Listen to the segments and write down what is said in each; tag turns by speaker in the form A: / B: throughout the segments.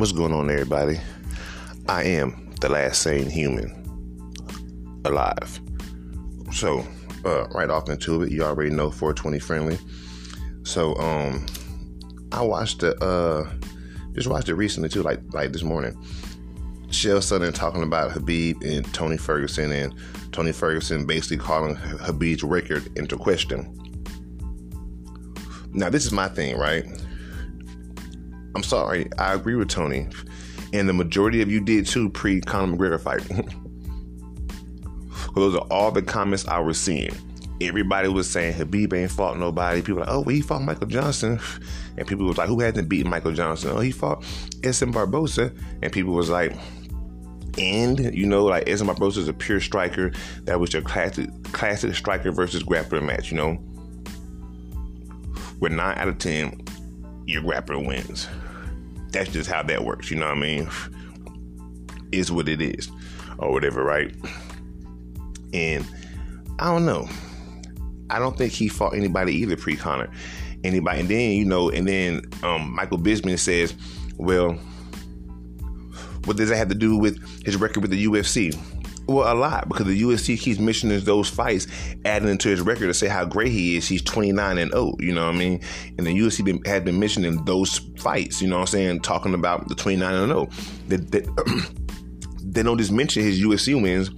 A: What's going on, everybody? I am the last sane human alive. So, uh, right off into it, you already know 420 friendly. So, um, I watched the, uh, just watched it recently too, like like this morning. Chael Sonnen talking about Habib and Tony Ferguson, and Tony Ferguson basically calling Habib's record into question. Now, this is my thing, right? I'm sorry, I agree with Tony, and the majority of you did too pre Conor McGregor fight. Those are all the comments I was seeing. Everybody was saying Khabib ain't fought nobody. People like, oh, well, he fought Michael Johnson, and people was like, who hasn't beaten Michael Johnson? Oh, he fought Edson Barbosa, and people was like, and you know, like Edson Barbosa is a pure striker. That was your classic, classic striker versus grappler match. You know, with nine out of ten, your grappler wins. That's just how that works. You know what I mean? Is what it is, or whatever, right? And I don't know. I don't think he fought anybody either pre Conor. Anybody, and then you know, and then um, Michael Bisping says, "Well, what does that have to do with his record with the UFC?" Well, a lot because the UFC keeps mentioning those fights, adding into his record to say how great he is. He's 29 and 0, you know what I mean? And the UFC been, had been mentioning those fights, you know what I'm saying? Talking about the 29 and 0. They, they, they don't just mention his UFC wins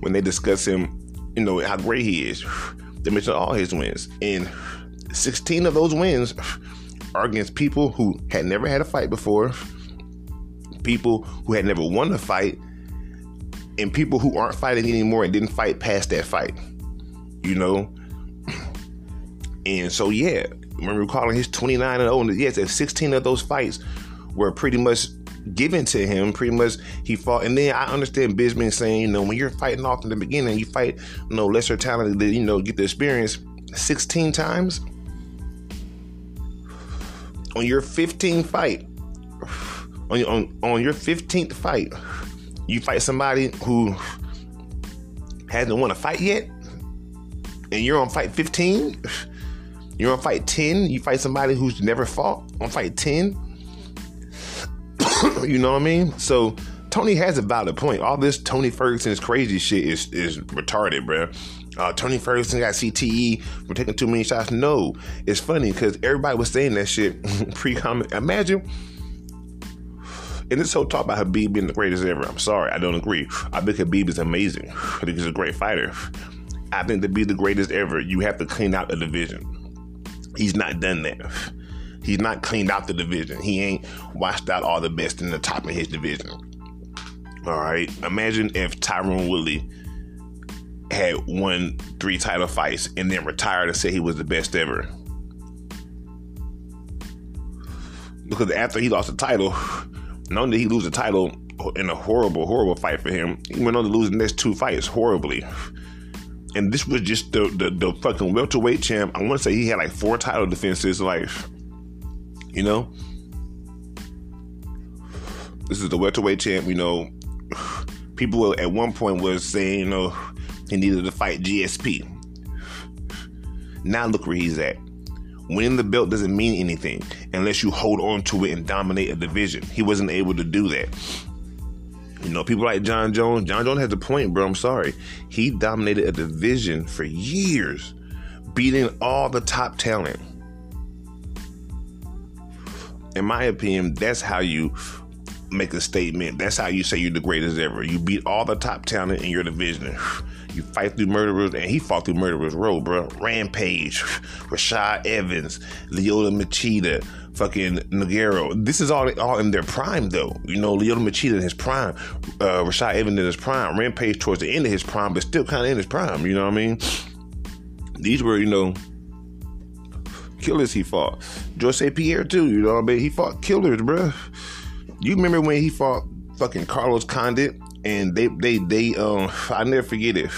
A: when they discuss him, you know, how great he is. They mention all his wins. And 16 of those wins are against people who had never had a fight before people who had never won a fight, and people who aren't fighting anymore and didn't fight past that fight. You know? And so, yeah, remember calling his 29 and 0, and yes, 16 of those fights were pretty much given to him. Pretty much he fought, and then I understand Bisping saying, you know, when you're fighting off in the beginning, you fight, you know, lesser talent that you know get the experience 16 times on your 15 fight on your, on, on your 15th fight, you fight somebody who hasn't won a fight yet, and you're on fight 15, you're on fight 10, you fight somebody who's never fought on fight 10. you know what I mean? So Tony has a valid point. All this Tony Ferguson's crazy shit is is retarded, bro. Uh, Tony Ferguson got CTE for taking too many shots. No, it's funny because everybody was saying that shit pre-comment. Imagine and this whole talk about Habib being the greatest ever, I'm sorry, I don't agree. I think Habib is amazing. I think he's a great fighter. I think to be the greatest ever, you have to clean out the division. He's not done that. He's not cleaned out the division. He ain't washed out all the best in the top of his division. All right. Imagine if Tyrone Woodley had won three title fights and then retired and said he was the best ever. Because after he lost the title, not only did he lose the title in a horrible, horrible fight for him, he went on to lose the next two fights horribly. And this was just the, the, the fucking welterweight champ. I want to say he had like four title defenses. Like, you know, this is the welterweight champ. You know, people at one point was saying, you know, he needed to fight GSP. Now look where he's at. Winning the belt doesn't mean anything unless you hold on to it and dominate a division. He wasn't able to do that. You know, people like John Jones. John Jones has a point, bro. I'm sorry. He dominated a division for years, beating all the top talent. In my opinion, that's how you make a statement. That's how you say you're the greatest ever. You beat all the top talent in your division. You fight through murderers, and he fought through murderers road, bro. Rampage, Rashad Evans, Lyoto Machida, fucking Nagaro. This is all all in their prime, though. You know, Lyoto Machida in his prime, uh, Rashad Evans in his prime, Rampage towards the end of his prime, but still kind of in his prime. You know what I mean? These were, you know, killers he fought. Jose Pierre too. You know what I mean? He fought killers, bro. You remember when he fought fucking Carlos Condit? And they they they um I never forget it.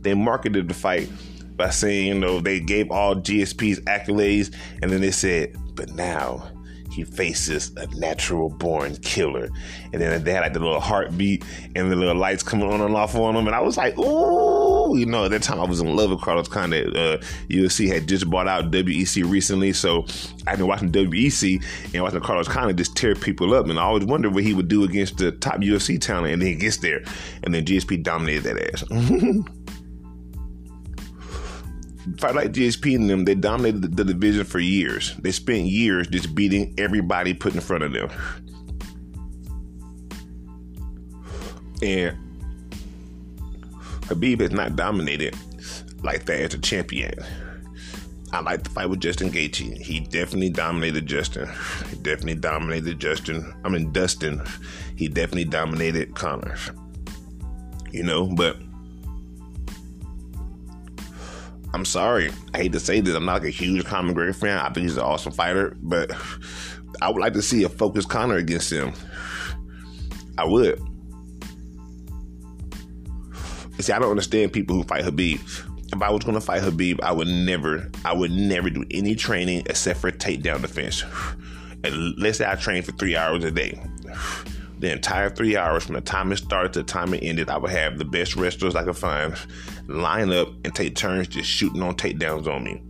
A: They marketed the fight by saying you know they gave all GSP's accolades, and then they said, but now he faces a natural born killer. And then they had like the little heartbeat and the little lights coming on and off on him, and I was like, ooh you know, at that time I was in love with Carlos Condit. Uh, UFC had just bought out WEC recently, so I've been watching WEC and watching Carlos Condit just tear people up, and I always wondered what he would do against the top UFC talent, and then he gets there, and then GSP dominated that ass. fight like GSP and them, they dominated the, the, division for years. They spent years just beating everybody put in front of them. And Habib has not dominated like that as a champion. I like the fight with Justin Gaethje. He definitely dominated Justin. He definitely dominated Justin. I mean Dustin. He definitely dominated Connors. You know, but I'm sorry. I hate to say this. I'm not like a huge Conor McGregor fan. I think he's an awesome fighter, but I would like to see a focused Conor against him. I would. See, I don't understand people who fight Habib. If I was going to fight Habib, I would never, I would never do any training except for takedown defense. And let's say I train for three hours a day. The entire three hours from the time it started to the time it ended, I would have the best wrestlers I could find line up and take turns just shooting on takedowns on me.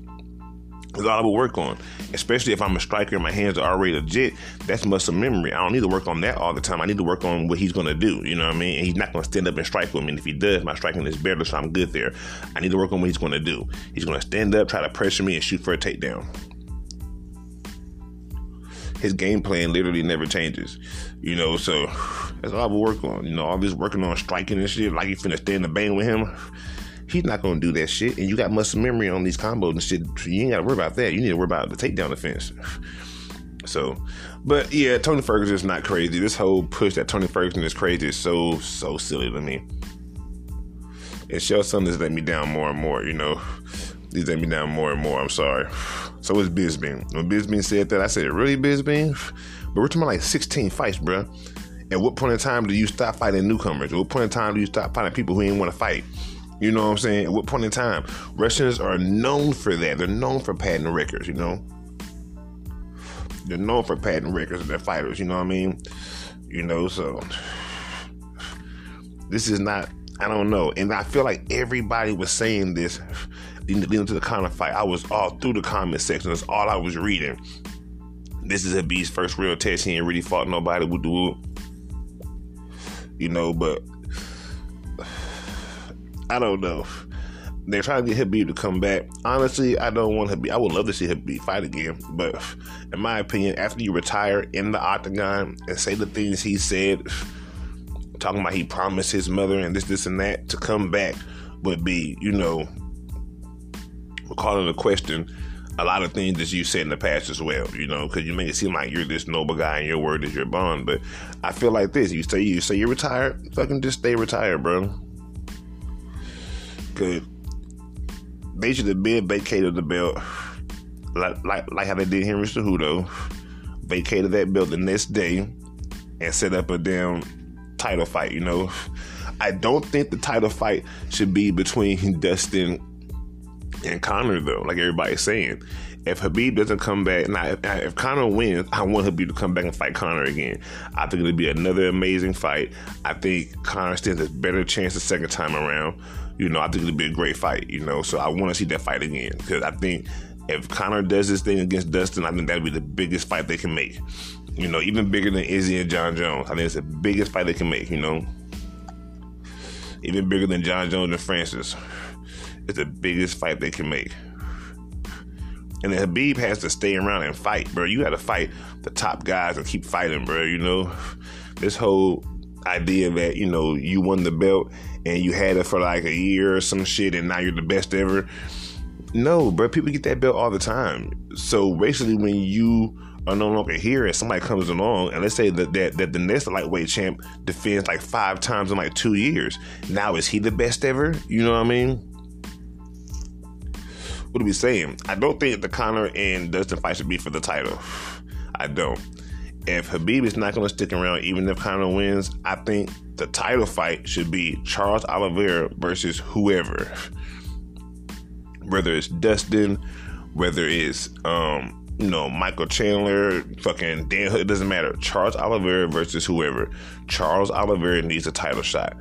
A: That's all I would work on. Especially if I'm a striker and my hands are already legit, that's muscle memory. I don't need to work on that all the time. I need to work on what he's gonna do. You know what I mean? And he's not gonna stand up and strike with me. And if he does, my striking is better, so I'm good there. I need to work on what he's gonna do. He's gonna stand up, try to pressure me, and shoot for a takedown. His game plan literally never changes. You know, so that's all I would work on. You know, all this working on striking and shit, like you finna stay in the bang with him He's not gonna do that shit. And you got muscle memory on these combos and shit. You ain't gotta worry about that. You need to worry about the takedown defense. So, but yeah, Tony Ferguson is not crazy. This whole push that Tony Ferguson is crazy is so so silly to me. And Chael Sonnen let me down more and more. You know, he's let me down more and more. I'm sorry. So it's Bisping. When Bisping said that, I said, "Really, Bisping?" But we're talking about like 16 fights, bro. At what point in time do you stop fighting newcomers? At what point in time do you stop fighting people who ain't want to fight? You know what I'm saying? At what point in time? Russians are known for that. They're known for patent records, you know? They're known for patent records of their fighters, you know what I mean? You know, so this is not, I don't know. And I feel like everybody was saying this leading to the Conor fight. I was all through the comment section. That's all I was reading. This is a Khabib's first real test. He ain't really fought nobody with the You know, but I don't know. They're trying to get Habib to come back. Honestly, I don't want Khabib. I would love to see Habib fight again, but in my opinion, after you retire in the octagon and say the things he said, talking about he promised his mother and this, this, and that, to come back would be, you know, calling a question a lot of things that you said in the past as well, you know, because you make it seem like you're this noble guy and your word is your bond. But I feel like this: you say you say you're retired, fucking just stay retired, bro. Cause they should have been vacated the belt, like like like how they did Henry Cejudo, vacated that belt the next day, and set up a damn title fight. You know, I don't think the title fight should be between Dustin and Conor though, like everybody's saying. If Habib doesn't come back, now if, if Conor wins, I want Habib to come back and fight Conor again. I think it'll be another amazing fight. I think Conor stands a better chance the second time around. You know, I think it'd be a great fight. You know, so I want to see that fight again because I think if Conor does this thing against Dustin, I think that'd be the biggest fight they can make. You know, even bigger than Izzy and John Jones. I think it's the biggest fight they can make. You know, even bigger than John Jones and Francis. It's the biggest fight they can make. And then Khabib has to stay around and fight, bro. You got to fight the top guys and keep fighting, bro. You know, this whole idea that you know you won the belt and you had it for like a year or some shit, and now you're the best ever. No, bro. People get that belt all the time. So basically, when you are no longer here and somebody comes along and let's say that that, that the next lightweight champ defends like five times in like two years. Now is he the best ever? You know what I mean? what are we saying? I don't think the Conor and Dustin fight should be for the title. I don't. If Habib is not going to stick around, even if Conor wins, I think the title fight should be Charles Oliveira versus whoever. Whether it's Dustin, whether it's um, you know, Michael Chandler, fucking Dan Hood, it doesn't matter. Charles Oliveira versus whoever. Charles Oliveira needs a title shot.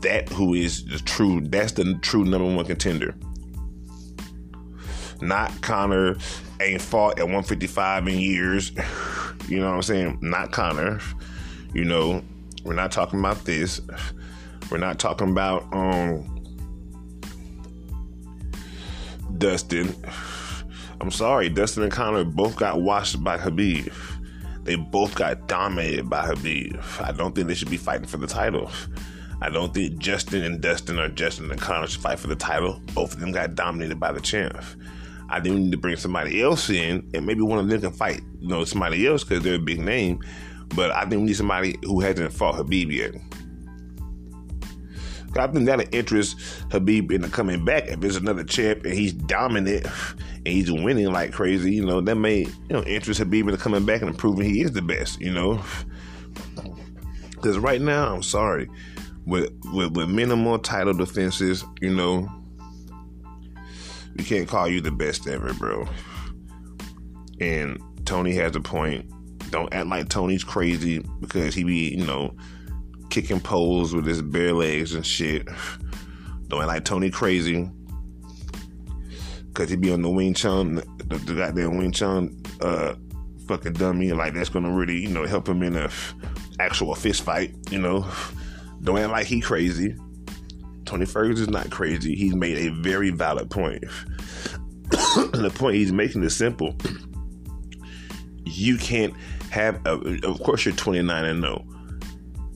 A: that who is the true. That's the true number one contender. Not Conor ain't fought at 155 in years. You know what I'm saying? Not Connor. You know, we're not talking about this. We're not talking about um Dustin. I'm sorry, Dustin and Connor both got washed by Habib. They both got dominated by Habib. I don't think they should be fighting for the title. I don't think Justin and Dustin or Justin and Connor should fight for the title. Both of them got dominated by the champ. I think we need to bring somebody else in, and maybe one of them can fight, you know, somebody else because they're a big name. But I think we need somebody who hasn't fought Habib yet. I think that'll interest Khabib into coming back. If there's another champ and he's dominant and he's winning like crazy, you know, that may, you know, interest Khabib into coming back and proving he is the best, you know. Because right now, I'm sorry, with, with with minimal title defenses, you know, we can't call you the best ever, bro. And Tony has a point. Don't act like Tony's crazy because he be, you know, kicking poles with his bare legs and shit. Don't act like Tony crazy. Cause he be on the Wing Chun, the, the goddamn Wing Chun, uh, fucking dummy. Like that's gonna really, you know, help him in a f- actual fist fight. You know, don't act like he crazy. Tony Ferguson is not crazy. He's made a very valid point. the point he's making is simple. You can't have, a, of course, you're 29 and no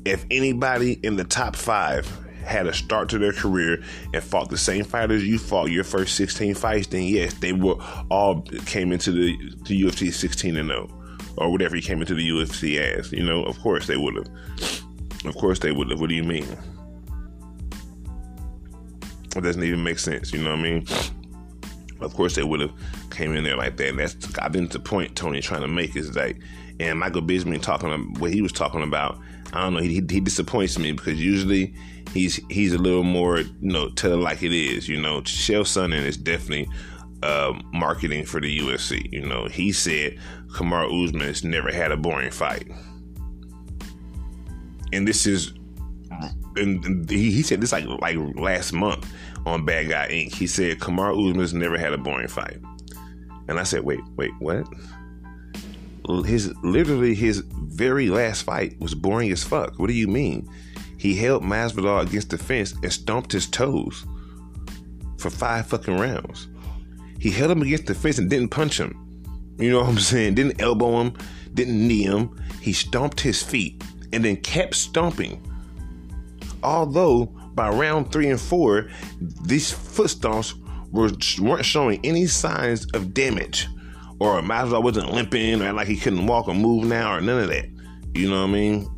A: if anybody in the top five had a start to their career and fought the same fighters you fought your first 16 fights, then yes, they were all came into the, the UFC 16 and 0 or whatever he came into the UFC as. You know, of course they would have. Of course they would have. What do you mean? It doesn't even make sense. You know what I mean? Of course they would have came in there like that. And that's I think the point Tony's trying to make is like, and Michael Bisping talking about what he was talking about I don't know. He, he disappoints me because usually he's he's a little more you know tell it like it is. You know, Chael Sonnen is definitely uh, marketing for the UFC. You know, he said Kamaru Usman has never had a boring fight, and this is. And he, said this like like last month on Bad Guy Inc. He said Kamaru Usman has never had a boring fight, and I said, wait, wait, what? his literally his very last fight was boring as fuck. What do you mean? He held Masvidal against the fence and stomped his toes for five fucking rounds. He held him against the fence and didn't punch him. You know what I'm saying? Didn't elbow him, didn't knee him. He stomped his feet and then kept stomping. Although by round three and four, these foot stomps were, weren't showing any signs of damage or Masvidal wasn't limping or like he couldn't walk or move now or none of that. You know what I mean?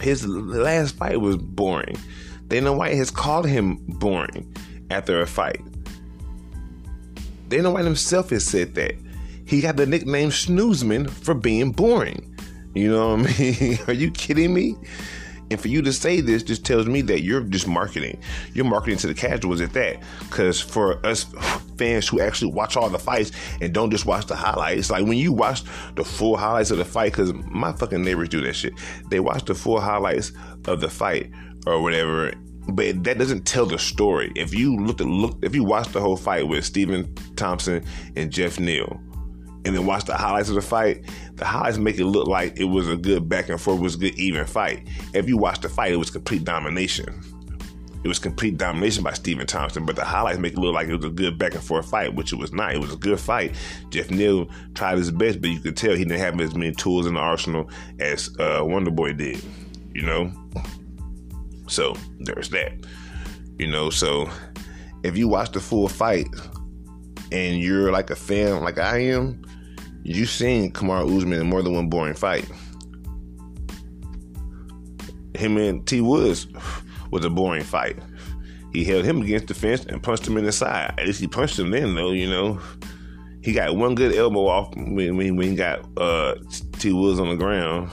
A: His last fight was boring. Dana White has called him boring after a fight. Dana White himself has said that. He got the nickname Snoozman for being boring. You know what I mean? Are you kidding me? And for you to say this just tells me that you're just marketing. You're marketing to the casuals at that. Because for us fans who actually watch all the fights and don't just watch the highlights, like when you watch the full highlights of the fight, because my fucking neighbors do that shit. They watch the full highlights of the fight or whatever but that doesn't tell the story. If you look at look, if you watch the whole fight with Stephen Thompson and Geoff Neal, and then watch the highlights of the fight, the highlights make it look like it was a good back and forth, was a good even fight. If you watch the fight, it was complete domination. It was complete domination by Stephen Thompson, but the highlights make it look like it was a good back and forth fight, which it was not. It was a good fight. Geoff Neal tried his best, but you could tell he didn't have as many tools in the arsenal as uh, Wonder Boy did. You know, so there's that. You know, so if you watch the full fight and you're like a fan like I am, you seen Kamaru Usman in more than one boring fight. Him and T Woods was a boring fight. He held him against the fence and punched him in the side. At least he punched him then, though. You know, he got one good elbow off when, when, when he got uh, T Woods on the ground,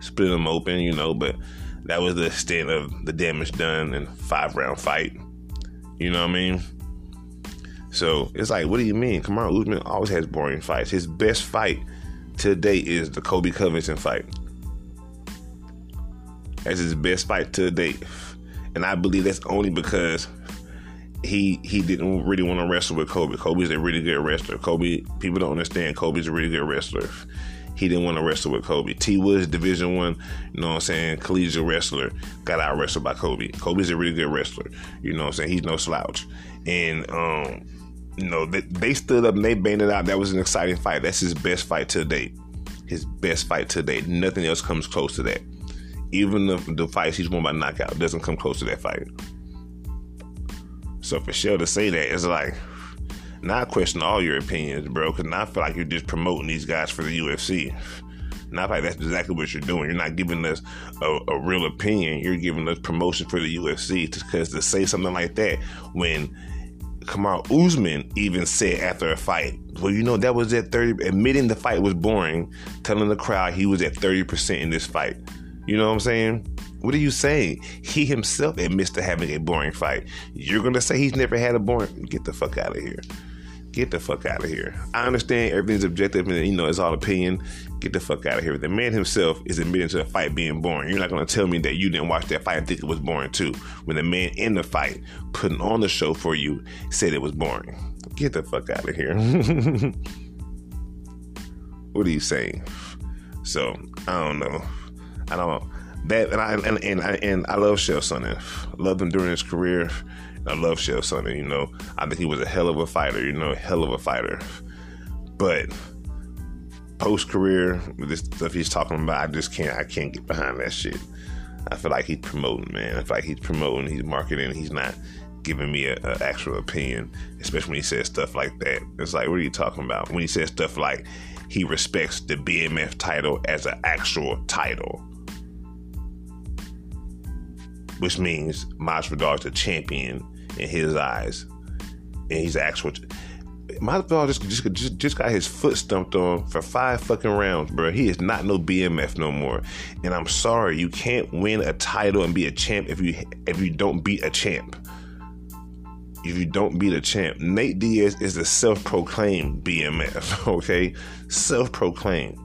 A: split him open. You know, but that was the extent of the damage done in five round fight. You know what I mean? So it's like, what do you mean? Kamaru Usman always has boring fights. His best fight to date is the Colby Covington fight. That's his best fight to date. and I believe that's only because he he didn't really want to wrestle with Colby. Colby's a really good wrestler. Colby, people don't understand. Colby's a really good wrestler. He didn't want to wrestle with Colby. T Woods, Division One, you know what I'm saying, collegiate wrestler, got out wrestled by Colby. Colby's a really good wrestler. You know what I'm saying? He's no slouch. And um, you know, they, they stood up and they banged it out. That was an exciting fight. That's his best fight to date. His best fight to date. Nothing else comes close to that. Even the, the fights he's won by knockout doesn't come close to that fight. So for sure to say that, it's like, now I question all your opinions, bro, because now I feel like you're just promoting these guys for the UFC. Not like that's exactly what you're doing. You're not giving us a, a real opinion. You're giving us promotion for the UFC because to say something like that when Kamaru Usman even said after a fight, well, you know, that was at 30, admitting the fight was boring, telling the crowd he was at 30% in this fight. You know what I'm saying? What are you saying? He himself admits to having a boring fight. You're gonna say he's never had a boring? Get the fuck out of here. Get the fuck out of here. I understand everything's objective and you know it's all opinion. Get the fuck out of here. The man himself is admitting to the fight being boring. You're not gonna tell me that you didn't watch that fight and think it was boring too. When the man in the fight putting on the show for you said it was boring. Get the fuck out of here. what are you saying? So I don't know. I don't know. that and I and and I, and I love Chael Sonnen. Loved him during his career. I love Chael Sonnen. You know, I think he was a hell of a fighter. You know, hell of a fighter. But post career, this stuff he's talking about, I just can't. I can't get behind that shit. I feel like he's promoting, man. I feel like he's promoting. He's marketing. He's not giving me an actual opinion, especially when he says stuff like that. It's like, what are you talking about? When he says stuff like he respects the BMF title as an actual title which means Masvidal is a champion in his eyes, and he's actual. Masvidal just, just just just got his foot stumped on for five fucking rounds, bro. He is not no BMF no more. And I'm sorry, you can't win a title and be a champ if you if you don't beat a champ. If you don't beat a champ, Nate Diaz is a self-proclaimed BMF. Okay, self-proclaimed.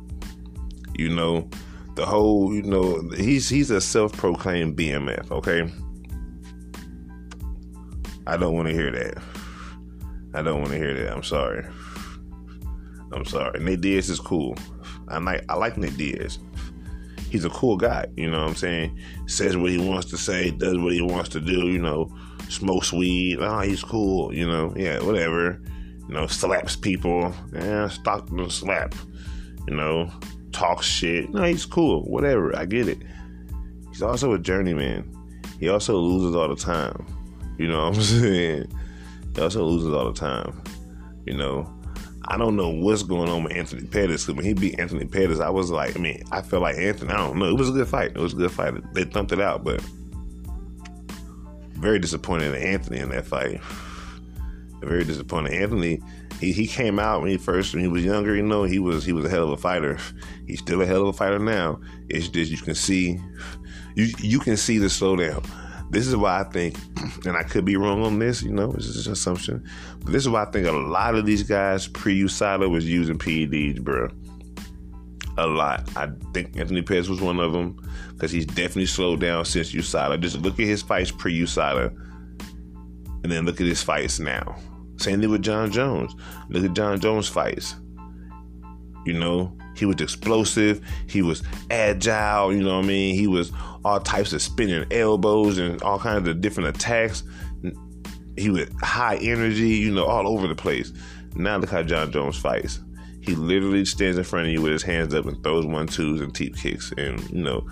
A: You know, the whole, you know, he's he's a self-proclaimed BMF, okay? I don't want to hear that. I don't want to hear that. I'm sorry. I'm sorry. Nate Diaz is cool. I like I like Nate Diaz. He's a cool guy, you know what I'm saying? Says what he wants to say, does what he wants to do, you know, smokes weed. Oh, he's cool, you know, yeah, whatever. You know, slaps people. Yeah, Stockton slap. You know, talks shit. No, he's cool. Whatever. I get it. He's also a journeyman. He also loses all the time. You know what I'm saying? He also loses all the time. You know, I don't know what's going on with Anthony Pettis when he beat Anthony Pettis, I was like, I mean, I felt like Anthony. I don't know. It was a good fight. It was a good fight. They thumped it out, but very disappointed in Anthony in that fight. Very disappointed. Anthony he, he came out when he first when he was younger, you know, he was he was a hell of a fighter. He's still a hell of a fighter now. It's just you can see you you can see the slowdown. This is why I think, and I could be wrong on this, you know, this is an assumption. But this is why I think a lot of these guys pre USADA was using PEDs, bro. A lot. I think Anthony Pettis was one of them because he's definitely slowed down since USADA. Just look at his fights pre USADA and then look at his fights now. Same thing with John Jones. Look at John Jones fights. You know, he was explosive. He was agile. You know what I mean? He was all types of spinning elbows and all kinds of different attacks. He was high energy. You know, all over the place. Now look how John Jones fights. He literally stands in front of you with his hands up and throws one twos and teep kicks and you know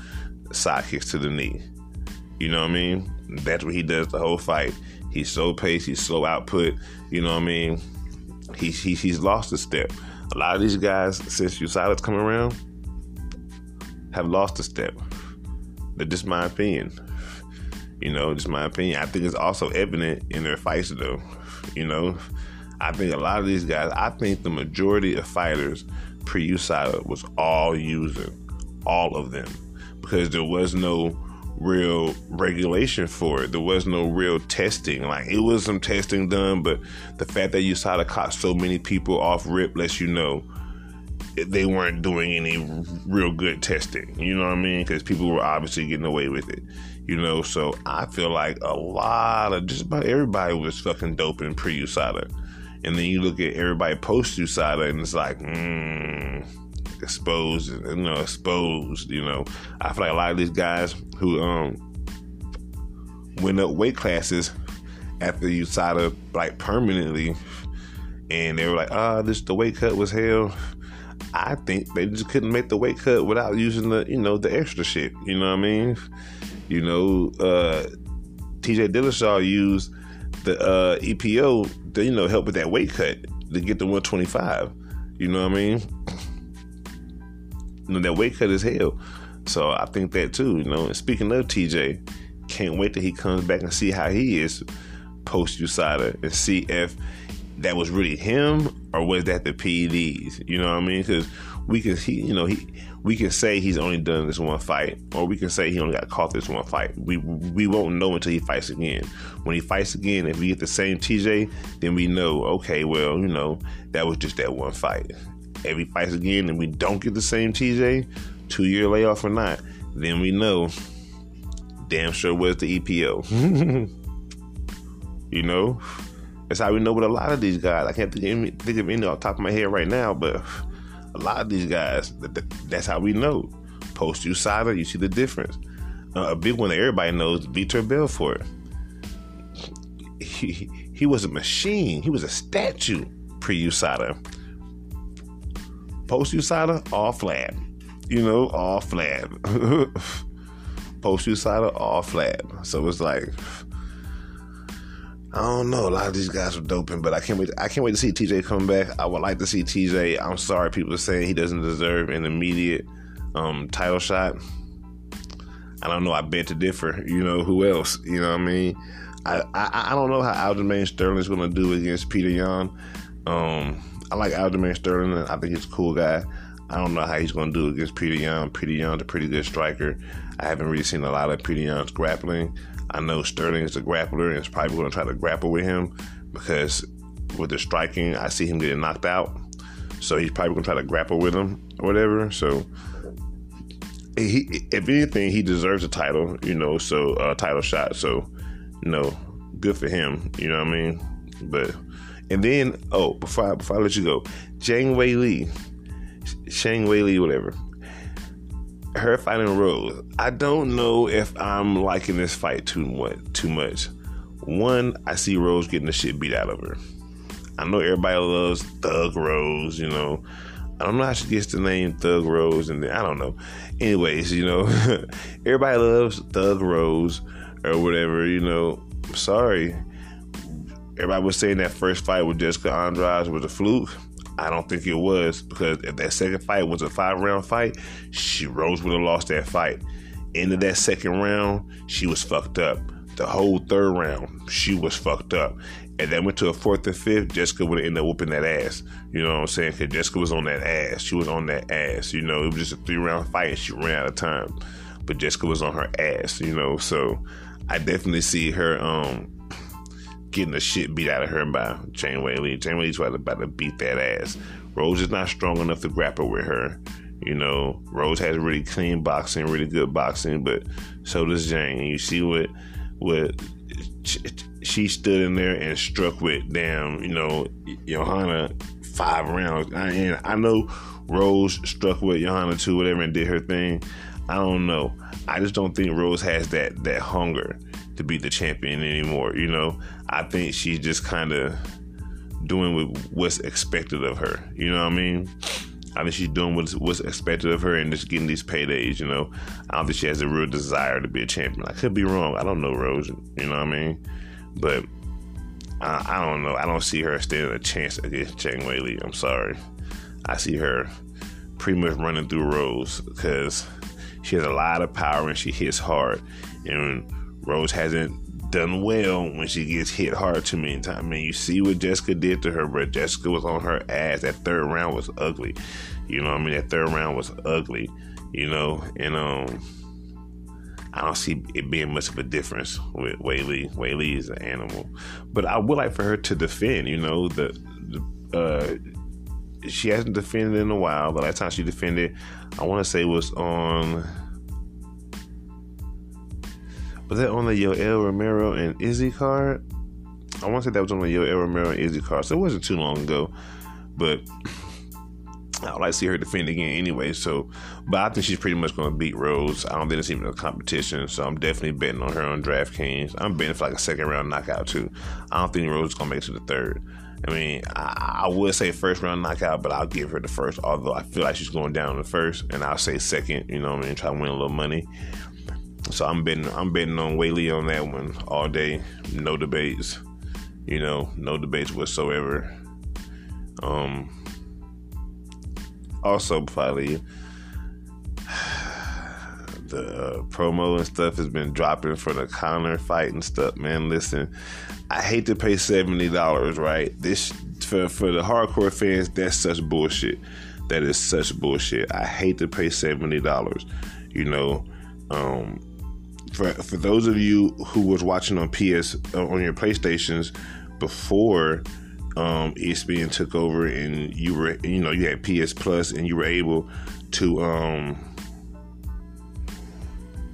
A: side kicks to the knee. You know what I mean? That's what he does the whole fight. He's slow pace. He's slow output. You know what I mean? He's he, he's lost a step. A lot of these guys, since USADA's come around, have lost a step. But just my opinion. You know, just my opinion. I think it's also evident in their fights, though. You know, I think a lot of these guys. I think the majority of fighters pre-USADA was all using, all of them, because there was no real regulation for it. There was no real testing. Like it was some testing done, but the fact that you saw the caught so many people off rip lets you know they weren't doing any real good testing. You know what I mean? Because people were obviously getting away with it. You know, so I feel like a lot of just about everybody was fucking doping pre USADA. And then you look at everybody post USADA and it's like, mm, exposed, you know, exposed, you know. I feel like a lot of these guys who um went up weight classes after USADA like permanently and they were like, ah, oh, this the weight cut was hell. I think they just couldn't make the weight cut without using the, you know, the extra shit. You know what I mean? You know, uh, TJ Dillashaw used the uh, EPO to, you know, help with that weight cut to get to 125. You know what I mean? You know, that weight cut is hell. So I think that too, you know. And speaking of TJ, can't wait till he comes back and see how he is post USADA and see if that was really him or was that the PEDs? You know what I mean? Because we can, he, you know, he, we can say he's only done this one fight, or we can say he only got caught this one fight. We we won't know until he fights again. When he fights again, if we get the same TJ, then we know. Okay, well, you know, that was just that one fight. If he fights again and we don't get the same TJ, two year layoff or not, then we know. Damn sure was the EPO. you know. That's how we know with a lot of these guys. I can't think of any, think of any off top of my head right now, but a lot of these guys, that's how we know. Post USADA, you see the difference. Uh, a big one that everybody knows, Vitor Belfort. He, he was a machine. He was a statue pre USADA. Post USADA, all flat. You know, all flat. Post USADA, all flat. So it's like, I don't know. A lot of these guys are doping, but I can't wait. I can't wait to see TJ come back. I would like to see TJ. I'm sorry, people are saying he doesn't deserve an immediate um, title shot. I don't know. I bet to differ. You know who else? You know what I mean? I I, I don't know how Aljamain Sterling is going to do against Peter Yan. Um, I like Aljamain Sterling. I think he's a cool guy. I don't know how he's going to do against Peter Yan. Peter Yan's a pretty good striker. I haven't really seen a lot of Peter Yan's grappling. I know Sterling is a grappler and is probably going to try to grapple with him because with the striking, I see him getting knocked out. So he's probably going to try to grapple with him or whatever. So he, if anything, he deserves a title, you know, so a uh, title shot. So, you know, good for him. You know what I mean? But and then oh, before I, before I let you go, Zhang Wei Li, Shang Wei Li, whatever her fighting Rose. I don't know if I'm liking this fight too much. Too much. One, I see Rose getting the shit beat out of her. I know everybody loves Thug Rose. You know, I don't know how she gets the name Thug Rose, and I don't know. Anyways, you know, everybody loves Thug Rose or whatever. You know, I'm sorry. Everybody was saying that first fight with Jessica Andrade was a fluke. I don't think it was because if that second fight was a five round fight, she Rose would have lost that fight. Into that second round, she was fucked up. The whole third round, she was fucked up. And then went to a fourth and fifth, Jessica would have ended up whooping that ass. You know what I'm saying? Because Jessica was on that ass. She was on that ass. You know, it was just a three round fight and she ran out of time. But Jessica was on her ass, you know. So I definitely see her um getting the shit beat out of her by Zhang Weili. Zhang Weili's about to beat that ass. Rose is not strong enough to grapple with her. You know, Rose has really clean boxing, really good boxing, but so does Zhang. You see what what she stood in there and struck with damn, you know, Joanna five rounds. And I know Rose struck with Joanna too, whatever, and did her thing. I don't know. I just don't think Rose has that that hunger to be the champion anymore. You know, I think she's just kind of doing what's expected of her. You know what I mean? I think she's doing what's, what's expected of her and just getting these paydays. You know, think she has a real desire to be a champion. I could be wrong. I don't know Rose. You know what I mean? But I, I don't know. I don't see her standing a chance against Zhang Weili. I'm sorry. I see her pretty much running through Rose because she has a lot of power and she hits hard. And Rose hasn't done well when she gets hit hard too many times. I mean, you see what Jessica did to her, but Jessica was on her ass. That third round was ugly. You know I mean? That third round was ugly, you know, and um I don't see it being much of a difference with Weili. Weili is an animal. But I would like for her to defend, you know, the, the uh she hasn't defended in a while. The last time she defended, I want to say was on Was that on the Yoel Romero and Izzy card? I want to say that was on the Yoel Romero and Izzy card, so it wasn't too long ago. But I would like to see her defend again anyway. So, but I think she's pretty much going to beat Rose. I don't think it's even a competition. So I'm definitely betting on her on DraftKings. I'm betting for like a second round knockout too. I don't think Rose is going to make it to the third. I mean, I, I, would say first round knockout, but I'll give her the first. Although I feel like she's going down the first, and I'll say second. You know, what I mean, try to win a little money. So I'm betting. I'm betting on Weili on that one all day. No debates. You know, no debates whatsoever. Um, also, probably the uh, promo and stuff has been dropping for the Conor fight and stuff. Man, listen, I hate to pay seventy dollars. Right, this for for the hardcore fans, that's such bullshit. That is such bullshit. I hate to pay seventy dollars. You know, um, for for those of you who was watching on PS uh, on your PlayStations before um, ESPN took over and you were, you know, you had PS Plus and you were able to, um,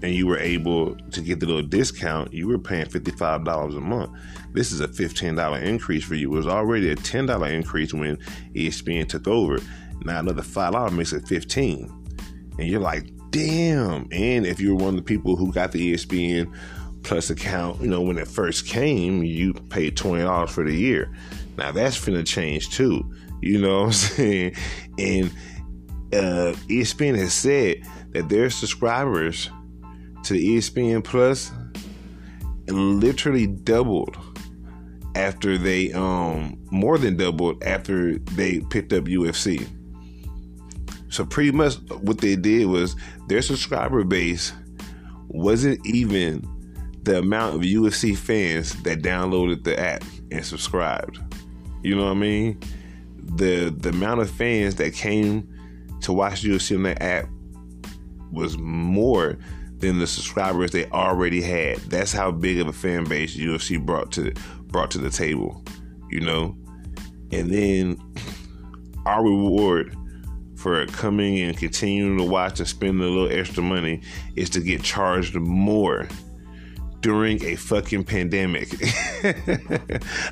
A: and you were able to get the little discount, you were paying $55 a month. This is a $15 increase for you. It was already a $10 increase when ESPN took over. Now another $5 makes it 15 And you're like, damn. And if you're one of the people who got the ESPN Plus account, you know, when it first came, you paid $20 for the year. Now that's finna change too. You know what I'm saying? And uh, ESPN has said that their subscribers to the ESPN Plus literally doubled after they um more than doubled after they picked up UFC. So pretty much what they did was their subscriber base wasn't even the amount of UFC fans that downloaded the app and subscribed. You know what I mean? The the amount of fans that came to watch UFC on that app was more than the subscribers they already had. That's how big of a fan base UFC brought to brought to the table, you know. And then our reward for coming and continuing to watch and spending a little extra money is to get charged more during a fucking pandemic.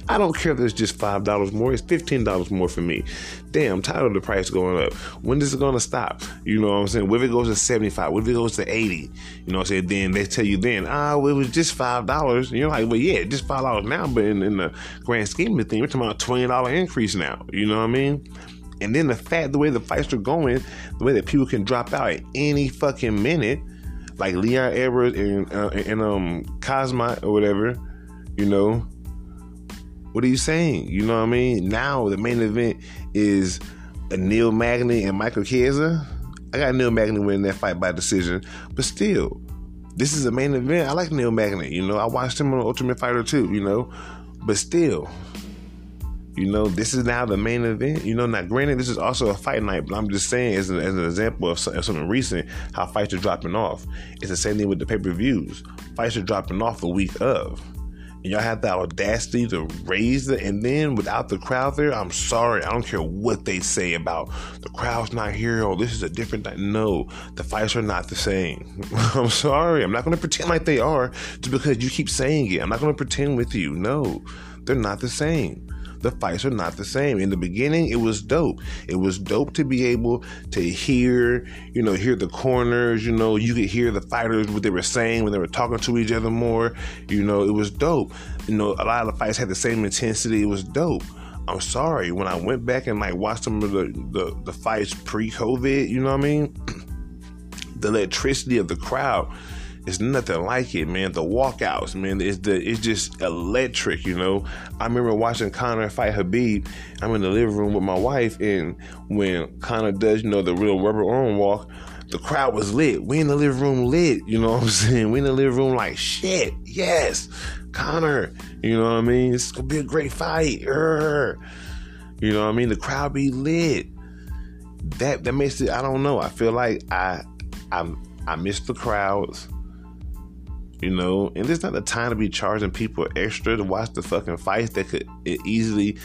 A: I don't care if it's just $5 more, it's $15 more for me. Damn, I'm tired of the price going up. When is it to stop? You know what I'm saying? What if it goes to 75? What if it goes to 80? You know what I'm saying? Then they tell you then, ah, well, it was just $5. And you're like, well, yeah, just $5 now, but in, in the grand scheme of things, we're talking about a $20 increase now. You know what I mean? And then the fact, the way the fights are going, the way that people can drop out at any fucking minute – like Leon Edwards and uh, and um Cosma or whatever, you know. What are you saying? You know what I mean? Now the main event is Neil Magny and Michael Chiesa. I got Neil Magny winning that fight by decision, but still, this is a main event. I like Neil Magny. You know, I watched him on Ultimate Fighter too. You know, but still, you know, this is now the main event. You know, now granted, this is also a fight night, but I'm just saying, as an, as an example of something recent, how fights are dropping off. It's the same thing with the pay per views. Fights are dropping off the week of. And y'all have the audacity to raise it, and then without the crowd there, I'm sorry. I don't care what they say about the crowd's not here or this is a different. Th-. No, the fights are not the same. I'm sorry. I'm not going to pretend like they are just because you keep saying it. I'm not going to pretend with you. No, they're not the same the fights are not the same. In the beginning, it was dope. It was dope to be able to hear, you know, hear the corners, you know, you could hear the fighters, what they were saying when they were talking to each other more. You know, it was dope. You know, a lot of the fights had the same intensity. It was dope. I'm sorry, when I went back and like watched some of the, the, the fights pre COVID, you know what I mean? the electricity of the crowd it's nothing like it, man. The walkouts, man, it's the it's just electric, you know. I remember watching Conor fight Habib. I'm in the living room with my wife, and when Conor does, you know, the real rubber arm walk, the crowd was lit. We in the living room lit, you know what I'm saying? We in the living room like shit. Yes, Conor. You know what I mean? It's gonna be a great fight. Urgh. You know what I mean? The crowd be lit. That that makes it. I don't know. I feel like I I I miss the crowds you know, and it's not the time to be charging people extra to watch the fucking fights that could easily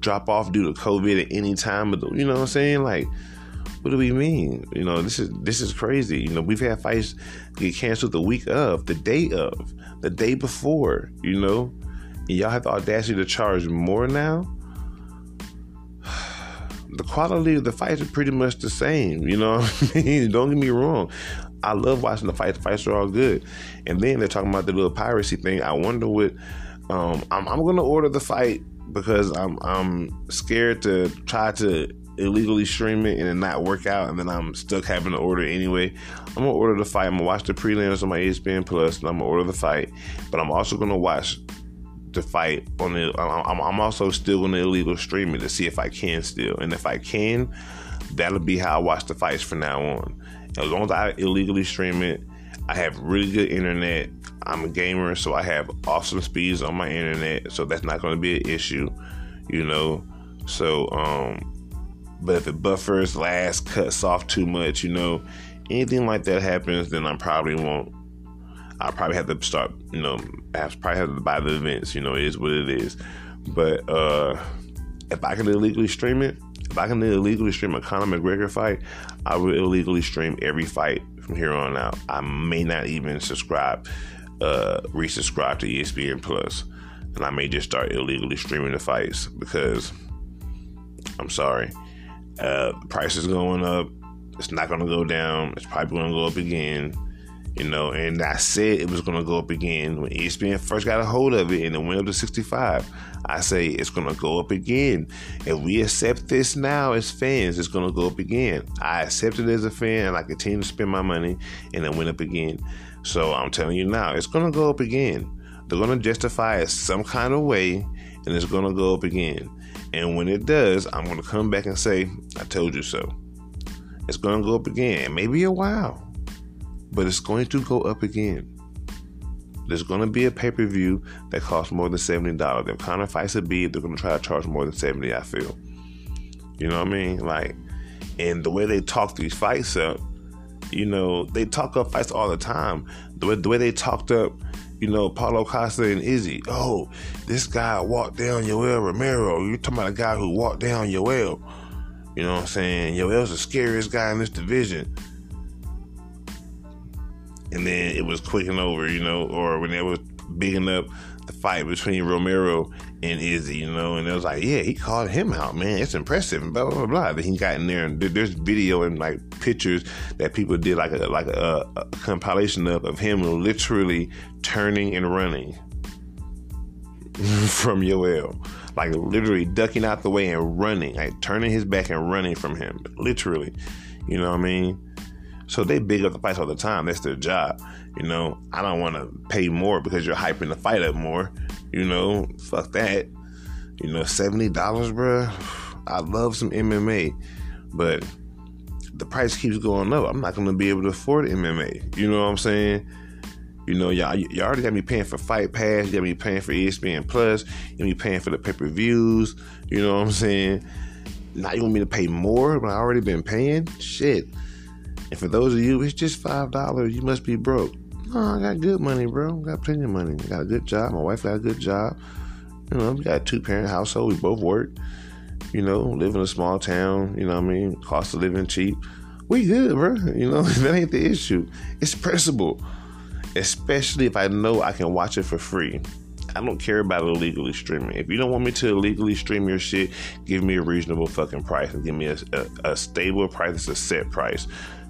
A: drop off due to COVID at any time. But you know what I'm saying? Like, what do we mean? You know, this is this is crazy. You know, we've had fights get canceled the week of, the day of, the day before. You know, and y'all have the audacity to charge more now. The quality of the fights are pretty much the same. You know, I mean? don't get me wrong. I love watching the fights. The fights are all good, and then they're talking about the little piracy thing. I wonder what. Um, I'm, I'm gonna order the fight because I'm I'm scared to try to illegally stream it and it not work out, and then I'm stuck having to order anyway. I'm gonna order the fight. I'm gonna watch the prelims on my ESPN Plus, and I'm gonna order the fight. But I'm also gonna watch the fight on the. I'm, I'm also still gonna illegal stream it to see if I can still, and if I can, that'll be how I watch the fights from now on. As long as I illegally stream it, I have really good internet. I'm a gamer, so I have awesome speeds on my internet, so that's not going to be an issue, you know. So, um, but if it buffers, last cuts off too much, you know, anything like that happens, then I probably won't. I probably have to start, you know, I probably have to buy the events, you know, it is what it is. But uh, if I can illegally stream it, if I can illegally stream a Conor McGregor fight, I will illegally stream every fight from here on out. I may not even subscribe, uh, resubscribe to ESPN Plus, and I may just start illegally streaming the fights because I'm sorry, uh, price is going up. It's not going to go down. It's probably going to go up again. You know, and I said it was going to go up again when ESPN first got a hold of it and it went up to 65. I say it's going to go up again. If we accept this now as fans, it's going to go up again. I accept it as a fan I continue to spend my money and it went up again. So I'm telling you now, it's going to go up again. They're going to justify it some kind of way and it's going to go up again. And when it does, I'm going to come back and say, I told you so. It's going to go up again. Maybe a while but it's going to go up again. There's going to be a pay per view that costs more than seventy dollars. If Conor fights a beat, they're going to try to charge more than seventy. I feel. You know what I mean? Like, and the way they talk these fights up, you know, they talk up fights all the time. The way, the way they talked up, you know, Paulo Costa and Izzy. Oh, this guy walked down Yoel Romero. You're talking about a guy who walked down Yoel. You know what I'm saying? Yoel's the scariest guy in this division and then it was clicking over, you know, or when they was bigging up the fight between Romero and Izzy, you know, and it was like, yeah, he called him out, man. It's impressive, and blah blah blah. Then he got in there, and there's video and like pictures that people did like a like a, a compilation of of him literally turning and running from Yoel, like literally ducking out the way and running, like turning his back and running from him, literally. You know what I mean? So they big up the fights all the time. That's their job. You know, I don't want to pay more because you're hyping the fight up more. You know, fuck that. You know, seventy dollars, bro. I love some MMA, but the price keeps going up. I'm not gonna be able to afford MMA. You know what I'm saying? You know, y'all, you already got me paying for Fight Pass. You got me paying for ESPN Plus. You got me paying for the pay per views. You know what I'm saying? Now you want me to pay more when I already been paying? Shit. And for those of you, it's just five dollars. You must be broke. No, I got good money, bro. I got plenty of money. I got a good job. My wife got a good job. You know, we got a two parent household. We both work. You know, live in a small town. You know what I mean? Cost of living cheap. We good, bro. You know, that ain't the issue. It's pressable. Especially if I know I can watch it for free. I don't care about illegally streaming. If you don't want me to illegally stream your shit, give me a reasonable fucking price and give me a, a, a stable price. It's a set price.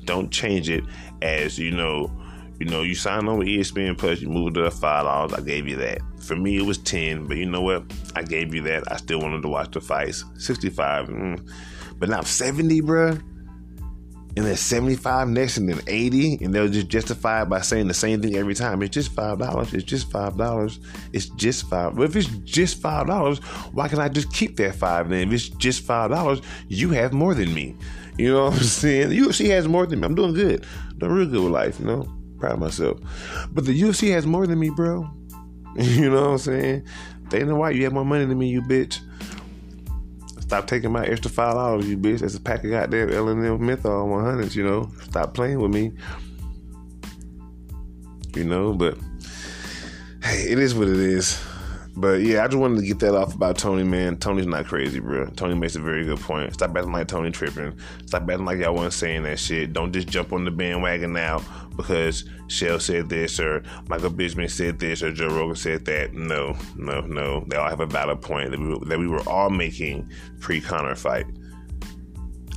A: Don't change it as you know. You know, you signed on with ESPN Plus, you moved it to five dollars. I gave you that. For me, it was ten, but you know what? I gave you that. I still wanted to watch the fights. Sixty-five, mm. but now seventy, bruh. And then seventy-five next, and then eighty, and they'll just justify it by saying the same thing every time. It's just five dollars. It's just five dollars. It's just five. But if it's just five dollars, why can't I just keep that five? Then if it's just five dollars, you have more than me. You know what I'm saying? The UFC has more than me. I'm doing good. Doing real good with life, you know? Proud of myself. But the UFC has more than me, bro. You know what I'm saying? They know why you have more money than me, you bitch. Stop taking my extra five dollars, you bitch. That's a pack of goddamn L and M menthol 100s. You know, stop playing with me. You know, but hey, it is what it is. But yeah, I just wanted to get that off about Tony, man. Tony's not crazy, bro. Tony makes a very good point. Stop acting like Tony tripping. Stop acting like y'all wasn't saying that shit. Don't just jump on the bandwagon now because Chael said this or Michael Bisping said this or Joe Rogan said that. No, no, no. They all have a valid point that we were, that we were all making pre Conor fight.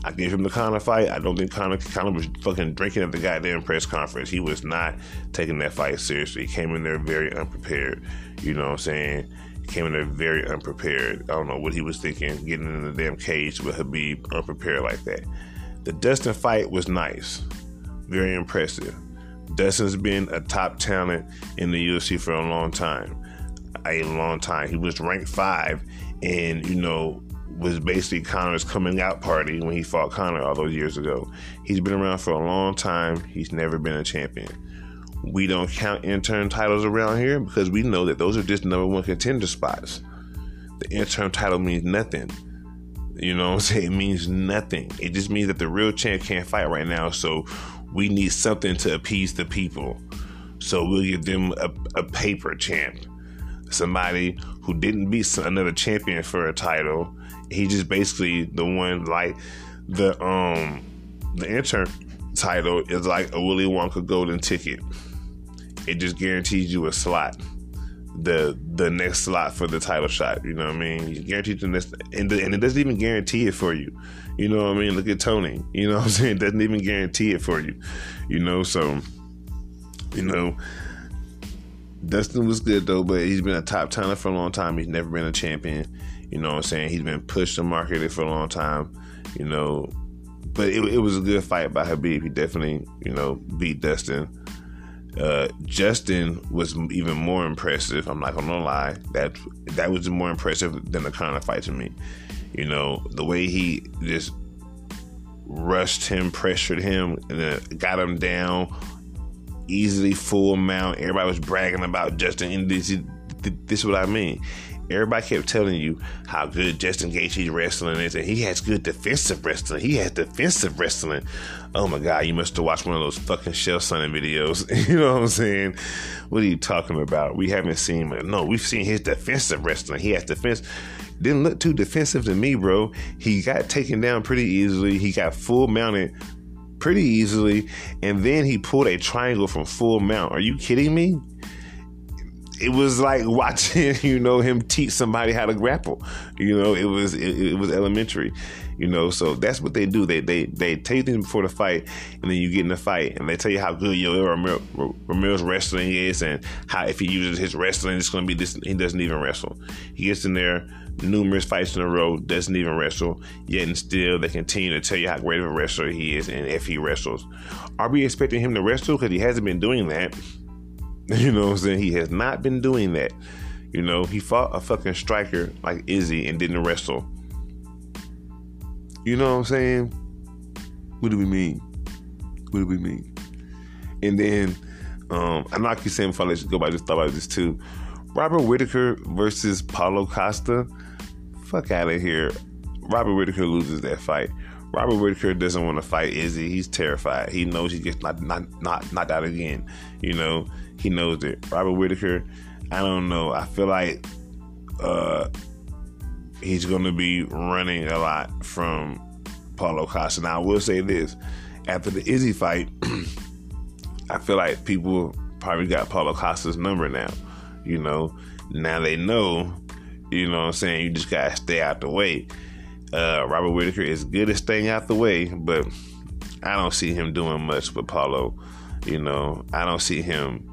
A: I gave him the Conor fight. I don't think Conor, Conor was fucking drinking at the goddamn press conference. He was not taking that fight seriously. He came in there very unprepared. You know what I'm saying? Came in there very unprepared. I don't know what he was thinking, getting in the damn cage with Khabib unprepared like that. The Dustin fight was nice, very impressive. Dustin's been a top talent in the UFC for a long time. A long time. He was ranked five, and you know was basically Conor's coming out party when he fought Conor all those years ago. He's been around for a long time. He's never been a champion. We don't count interim titles around here because we know that those are just number one contender spots. The interim title means nothing. You know what I'm saying? It means nothing. It just means that the real champ can't fight right now. So we need something to appease the people. So we'll give them a, a paper champ. Somebody who didn't beat another champion for a title he just basically the one like the um the intern title is like a Willy Wonka golden ticket. It just guarantees you a slot. The the next slot for the title shot. You know what I mean? You guaranteed the next and, the, and it doesn't even guarantee it for you. You know what I mean? Look at Tony. You know what I'm saying? It doesn't even guarantee it for you. You know, so you know Dustin was good though, but he's been a top talent for a long time. He's never been a champion. You know what I'm saying? He's been pushed and marketed for a long time. You know, but it, it was a good fight by Khabib. He definitely, you know, beat Dustin. Uh, Justin was even more impressive. I'm not gonna lie. That that was more impressive than the Conor fight to me. You know, the way he just rushed him, pressured him, and then got him down easily, full mount. Everybody was bragging about Justin. And this, this is what I mean. Everybody kept telling you how good Justin Gaethje's wrestling is, and he has good defensive wrestling. He has defensive wrestling. Oh my God, you must have watched one of those fucking Chael Sonnen videos. you know what I'm saying? What are you talking about? We haven't seen. No, we've seen his defensive wrestling. He has defense. Didn't look too defensive to me, bro. He got taken down pretty easily. He got full mounted pretty easily, and then he pulled a triangle from full mount. Are you kidding me? It was like watching, you know, him teach somebody how to grapple. You know, it was it, it, was elementary. You know, so that's what they do. They they they tell you things before the fight, and then you get in the fight, and they tell you how good Yoel Romero's wrestling is, and how if he uses his wrestling, it's going to be this. He doesn't even wrestle. He gets in there numerous fights in a row, doesn't even wrestle. Yet and still, they continue to tell you how great of a wrestler he is, and if he wrestles, are we expecting him to wrestle? Because he hasn't been doing that. You know what I'm saying? He has not been doing that. You know, he fought a fucking striker like Izzy and didn't wrestle. You know what I'm saying? What do we mean? What do we mean? And then, um, I know I keep saying before I let you go, but I just thought about this too. Robert Whitaker versus Paulo Costa. Fuck out of here. Robert Whitaker loses that fight. Robert Whitaker doesn't want to fight Izzy. He's terrified. He knows he gets not not not knocked out again. You know, he knows it. Robert Whitaker, I don't know. I feel like uh, he's going to be running a lot from Paulo Costa. Now, I will say this: after the Izzy fight, I feel like people probably got Paulo Costa's number now. You know, now they know. You know what I'm saying? You just gotta stay out the way. Uh, Robert Whitaker is good at staying out the way, but I don't see him doing much with Paulo. You know, I don't see him.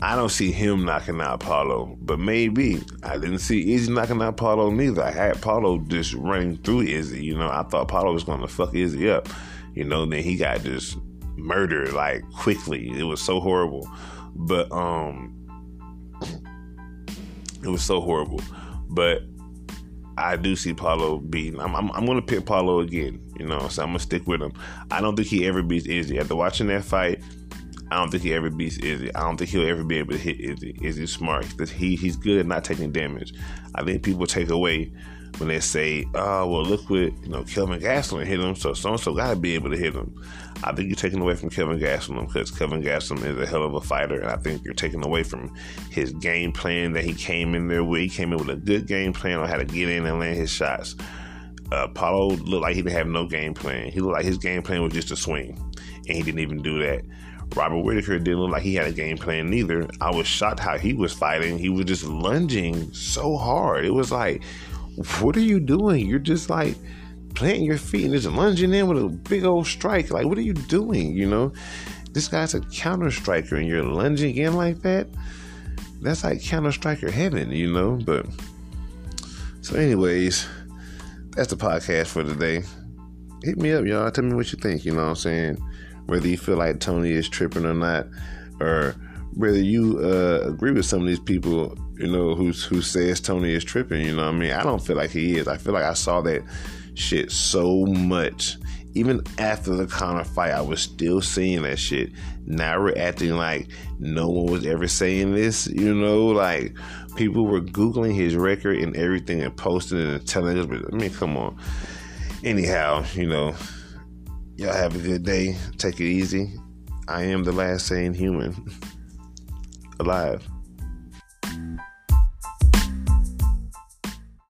A: I don't see him knocking out Paulo, but maybe I didn't see Izzy knocking out Paulo neither. I had Paulo just running through Izzy. You know, I thought Paulo was going to fuck Izzy up. You know, then he got just murdered like quickly. It was so horrible, but um, it was so horrible. But I do see Paulo beating. I'm, I'm, I'm going to pick Paulo again. You know, so I'm going to stick with him. I don't think he ever beats Izzy. After watching that fight, I don't think he ever beats Izzy. I don't think he'll ever be able to hit Izzy. Izzy's smart. He he's good at not taking damage. I think people take away when they say, "Oh, well, look what you know, Kelvin Gastelum hit him, so so and so got to be able to hit him." I think you're taking away from Kelvin Gastelum because Kelvin Gastelum is a hell of a fighter, and I think you're taking away from his game plan that he came in there with. He came in with a good game plan on how to get in and land his shots. Uh, Paulo looked like he didn't have no game plan. He looked like his game plan was just a swing, and he didn't even do that. Robert Whitaker didn't look like he had a game plan neither. I was shocked how he was fighting. He was just lunging so hard. It was like, what are you doing? You're just like planting your feet and just lunging in with a big old strike. Like, what are you doing? You know, this guy's a counter striker and you're lunging in like that. That's like counter striker heaven, you know. But so, anyways, that's the podcast for today. Hit me up, y'all. Tell me what you think. You know what I'm saying? Whether you feel like Tony is tripping or not, or whether you uh, agree with some of these people, you know, who who says Tony is tripping. You know I mean? I don't feel like he is. I feel like I saw that shit so much. Even after the Conor fight, I was still seeing that shit. Now we're acting like no one was ever saying this. You know, like people were googling his record and everything and posting it and telling us. But I mean, come on. Anyhow, you know, Y'all have a good day. Take it easy. I am the last sane human alive.